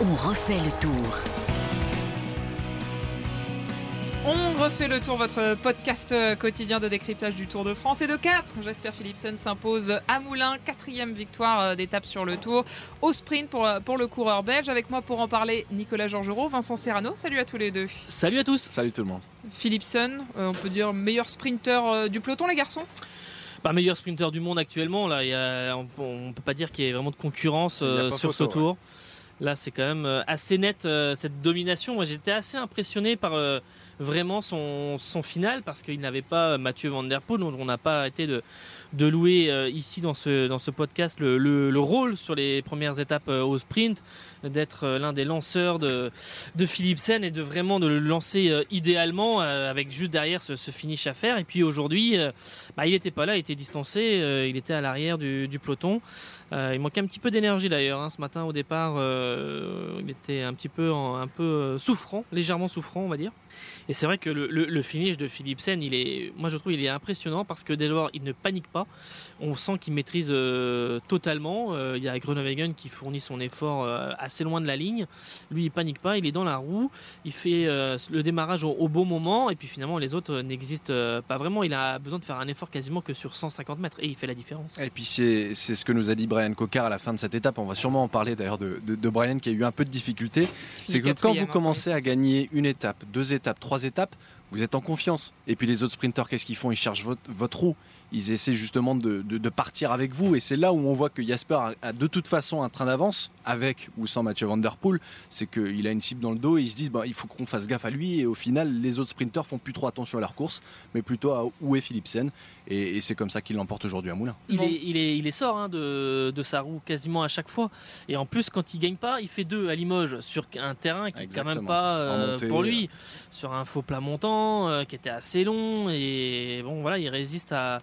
On refait le tour. On refait le tour, votre podcast quotidien de décryptage du Tour de France. Et de 4, Jasper Philipsen s'impose à Moulins, quatrième victoire euh, d'étape sur le Tour, au sprint pour, euh, pour le coureur belge. Avec moi pour en parler, Nicolas Georgerot, Vincent Serrano. Salut à tous les deux. Salut à tous. Salut tout le monde. Philipsen, euh, on peut dire meilleur sprinter du peloton, les garçons? Meilleur sprinter du monde actuellement. Là, on, ne peut pas dire qu'il y ait vraiment de concurrence sur ce tour. Là, c'est quand même assez net cette domination. Moi, j'étais assez impressionné par vraiment son, son final parce qu'il n'avait pas Mathieu Van Der Poel, donc on n'a pas été de, de louer euh, ici dans ce, dans ce podcast le, le, rôle sur les premières étapes euh, au sprint, d'être euh, l'un des lanceurs de, de Philipsen et de vraiment de le lancer idéalement avec juste derrière ce, ce, finish à faire. Et puis aujourd'hui, bah, il n'était pas là, il était distancé, il était à l'arrière du, du, peloton. il manquait un petit peu d'énergie d'ailleurs hein, ce matin au départ. il était un petit peu, un peu souffrant, légèrement souffrant on va dire. Et c'est vrai que le, le, finish de Philipsen, il est, moi je trouve, il est impressionnant parce que dès lors, il ne panique pas. On sent qu'il maîtrise euh, totalement. Euh, il y a Groenewegen qui fournit son effort euh, assez loin de la ligne. Lui, il panique pas, il est dans la roue. Il fait le démarrage au, au, bon moment. Et puis finalement, les autres n'existent pas vraiment. Il a besoin de faire un effort quasiment que sur 150 mètres. Et il fait la différence. Et puis c'est ce que nous a dit Brian Cocard à la fin de cette étape. On va sûrement en parler d'ailleurs de, de, Brian qui a eu un peu de difficulté. C'est que quand vous commencez à gagner une étape, deux étapes, trois étapes, vous êtes en confiance. Et puis les autres sprinteurs, qu'est-ce qu'ils font? Ils cherchent votre, votre roue ils essaient justement de, partir avec vous. Et c'est là où on voit que Jasper a, de toute façon un train d'avance, avec ou sans Mathieu Van Der Poel. C'est qu'il a une cible dans le dos et ils se disent bah, il faut qu'on fasse gaffe à lui. Et au final, les autres sprinteurs font plus trop attention à leur course, mais plutôt à où est Philipsen. Et, c'est comme ça qu'il l'emporte aujourd'hui à Moulin. Il, est, il, est, il est sort hein, de, sa roue quasiment à chaque fois. Et en plus, quand il gagne pas, il fait deux à Limoges sur un terrain qui est quand même pas euh, pour lui. Euh. Sur un faux plat montant euh, qui était assez long. Et bon, voilà, il résiste à,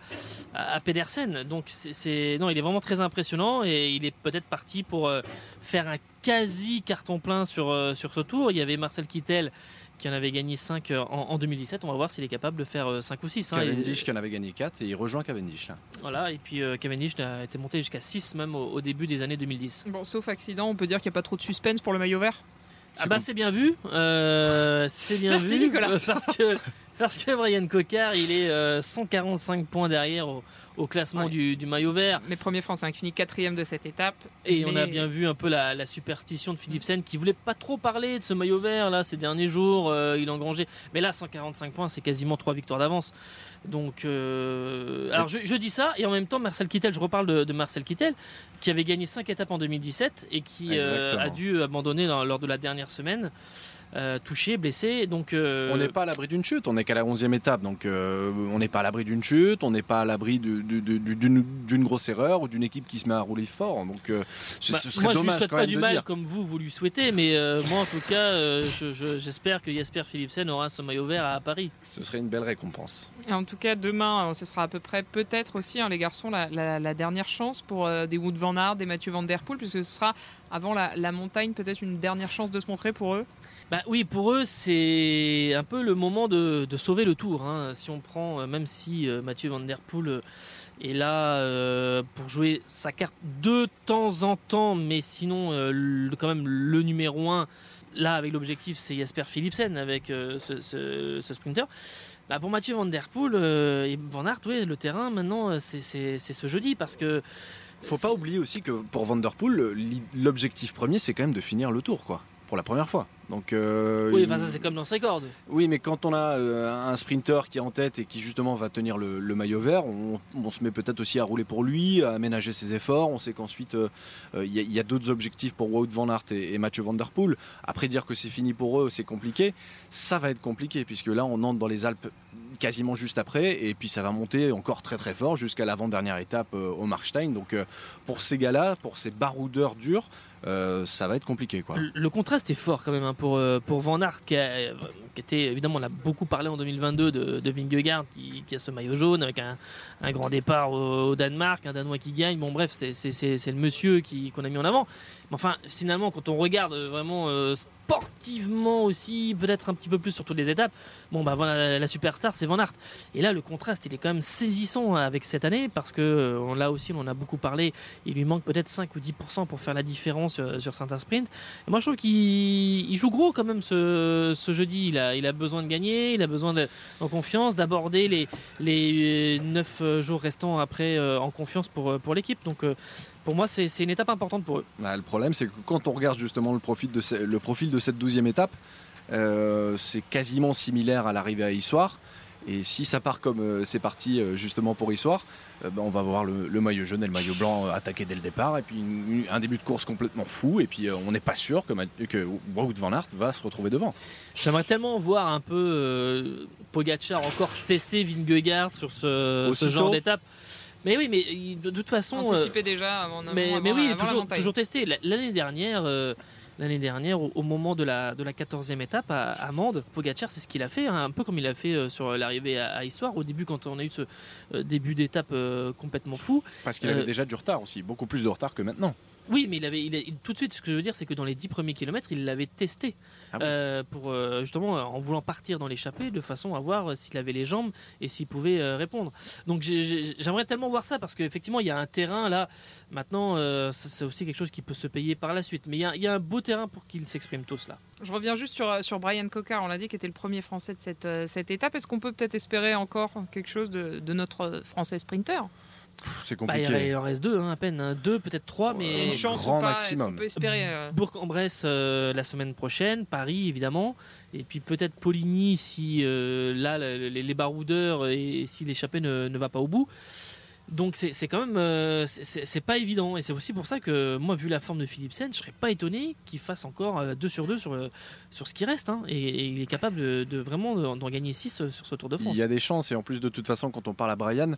à, Pedersen. Donc c'est non, il est vraiment très impressionnant et il est peut-être parti pour euh, faire un quasi carton plein sur euh, sur ce tour. Il y avait Marcel Kittel qui en avait gagné 5 euh, en, 2017. On va voir s'il est capable de faire 5 ou 6. Hein. Cavendish qui en avait gagné 4 et il rejoint Cavendish là. Voilà, et puis Cavendish a été monté jusqu'à 6 même au, début des années 2010. Bon, sauf accident, on peut dire qu'il n'y a pas trop de suspense pour le maillot vert ah bah c'est bien vu, c'est bien Merci vu. Nicolas. Parce que parce que Brian Cocard, il est 145 euh, points derrière au, classement du, maillot vert. Mais premier Français qui finit quatrième de cette étape. Et on a bien vu un peu la, superstition de Philipsen qui voulait pas trop parler de ce maillot vert là ces derniers jours. Euh, il a engrangé. Mais là, 145 points, c'est quasiment trois victoires d'avance. Donc, euh, alors je, dis ça et en même temps, Marcel Kittel, je reparle de, Marcel Kittel qui avait gagné 5 étapes en 2017 et qui a dû abandonner lors de la dernière semaine. Euh, touché, blessé. Donc, euh, On n'est pas à l'abri d'une chute, on n'est qu'à la 11e étape. Donc euh, on n'est pas à l'abri d'une chute, on n'est pas à l'abri d'une grosse erreur ou d'une équipe qui se met à rouler fort. Donc ce, bah, serait dommage. Je lui souhaite pas du mal comme vous, vous lui souhaitez, mais moi en tout cas, j'espère que Jasper Philipsen aura son maillot vert à Paris. Ce serait une belle récompense. Et en tout cas, demain, ce sera à peu près, peut-être aussi, hein, les garçons, la, dernière chance pour des Wood Van Aert, des Mathieu Van Der Poel, puisque ce sera avant la, la montagne, peut-être une dernière chance de se montrer pour eux. Bah oui, pour eux, c'est un peu le moment de, sauver le tour. Hein. Si on prend, euh, même si euh, Mathieu Van Der Poel euh, est là pour jouer sa carte de temps en temps, mais sinon, quand même, le numéro 1, là, avec l'objectif, c'est Jasper Philipsen avec ce, sprinter. Bah pour Mathieu Van Der Poel et Van Aert, oui, le terrain, maintenant, c'est ce jeudi parce que. Faut pas oublier aussi que pour Van Der Poel, l'objectif premier, c'est quand même de finir le tour, quoi pour la première fois. Donc, euh, oui, ça c'est comme dans ses cordes. Oui, mais quand on a euh, un sprinter qui est en tête et qui justement va tenir le, maillot vert, on, se met peut-être aussi à rouler pour lui, à aménager ses efforts. On sait qu'ensuite euh, il y a, d'autres objectifs pour Wout van Aert et, Mathieu Van Der Poel. Après dire que c'est fini pour eux, c'est compliqué. Ça va être compliqué puisque là on entre dans les Alpes quasiment juste après et puis ça va monter encore très très fort jusqu'à l'avant-dernière étape au Markstein. Donc pour ces gars-là, pour ces baroudeurs durs, euh, ça va être compliqué. Le, contraste est fort quand même hein, pour, euh, pour Van Aert, qui, était évidemment, on a beaucoup parlé en 2022 de, de qui, a ce maillot jaune avec un, grand départ au, Danemark, un Danois qui gagne. Bon, bref, c'est le monsieur qu'on a mis en avant. Mais enfin, finalement, quand on regarde vraiment sportivement aussi, peut-être un petit peu plus sur toutes les étapes. Bon, bah voilà, la superstar, c'est Van Aert. Et là, le contraste, il est quand même saisissant avec cette année parce que euh, là aussi, on en a beaucoup parlé. Il lui manque peut-être 5 ou 10% pour faire la différence euh, sur certains sprints. Et moi, je trouve qu'il joue gros quand même ce, jeudi. Il a, besoin de gagner, il a besoin de, en confiance, d'aborder les, les 9 jours restants après en confiance pour, l'équipe. Donc, pour moi, c'est une étape importante pour eux. Bah, problème, c'est que quand on regarde justement le profil de, le profil de cette douzième étape, euh, c'est quasiment similaire à l'arrivée à Issoire. Et si ça part comme euh, c'est parti euh, justement pour Issoire, ben, on va voir le, maillot jaune et le maillot blanc attaquer dès le départ. Et puis un début de course complètement fou. Et puis on n'est pas sûr que, que Wout Van Aert va se retrouver devant. J'aimerais tellement voir un peu Pogacar encore tester Vingegaard sur ce, ce genre d'étape. Mais oui, mais de toute façon. Anticiper euh, déjà avant, mais, mais oui, toujours, toujours testé. L'année dernière. Euh, l'année dernière, au, moment de la, de la 14e étape à, à Mende, Pogacar, c'est ce qu'il a fait, hein, un peu comme il a fait euh, sur l'arrivée à, Histoire, au début, quand on a eu ce début d'étape complètement fou. Parce qu'il avait déjà du retard aussi, beaucoup plus de retard que maintenant. Oui, mais il avait, il tout de suite, ce que je veux dire, c'est que dans les 10 premiers kilomètres, il l'avait testé ah euh, pour euh, justement en voulant partir dans l'échappée, de façon à voir s'il avait les jambes et s'il pouvait euh, répondre. Donc j'aimerais tellement voir ça parce qu'effectivement, il y a un terrain là. Maintenant, c'est aussi quelque chose qui peut se payer par la suite. Mais il y a, un beau terrain pour qu'il s'exprime tous là. Je reviens juste sur, sur Brian Cocard, on l'a dit, qui était le premier Français de cette, cette étape. Est-ce qu'on peut peut-être espérer encore quelque chose de, de notre Français sprinter? C'est bah, compliqué. il en reste deux, hein, à peine. Hein. Deux, peut-être trois, mais. Une chance grand maximum. peut espérer, euh, Bourg-en-Bresse euh, la semaine prochaine, Paris évidemment. Et puis peut-être Poligny si euh, là les, baroudeurs et si l'échappée ne, ne va pas au bout. Donc c'est quand même euh, c'est pas évident et c'est aussi pour ça que moi vu la forme de Philipsen je serais pas étonné qu'il fasse encore 2 euh, sur 2 sur, sur ce qui reste hein. et, il est capable de, vraiment d'en gagner 6 euh, sur ce Tour de France. Il y a des chances et en plus de toute façon quand on parle à Brian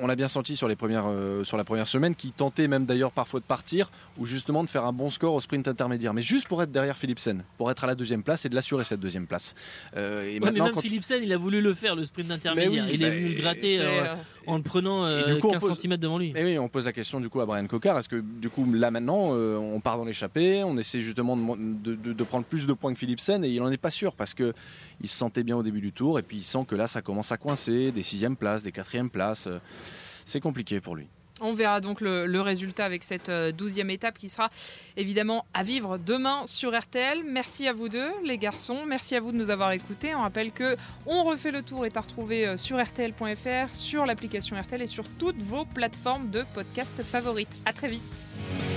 on l'a bien senti sur, les premières, sur la première semaine qui tentait même d'ailleurs parfois de partir ou justement de faire un bon score au sprint intermédiaire mais juste pour être derrière Philipsen pour être à la deuxième place et de l'assurer cette deuxième place. et mais même Philipsen il a voulu le faire le sprint intermédiaire il est venu le gratter en le prenant 15 euh, cm devant lui. Et oui, on pose la question du coup à Brian Cocard. Est-ce que du coup là maintenant euh, on part dans l'échappée, on essaie justement de, prendre plus de points que Philipsen et il en est pas sûr parce que il se sentait bien au début du tour et puis il sent que là ça commence à coincer, des sixièmes places, des quatrièmes places. Euh, c'est compliqué pour lui. On verra donc le, résultat avec cette euh, douzième étape qui sera évidemment à vivre demain sur RTL. Merci à vous deux, les garçons. Merci à vous de nous avoir écoutés. On rappelle que On refait le tour est à retrouver euh, sur RTL.fr, sur l'application RTL et sur toutes vos plateformes de podcast favorites. À très vite.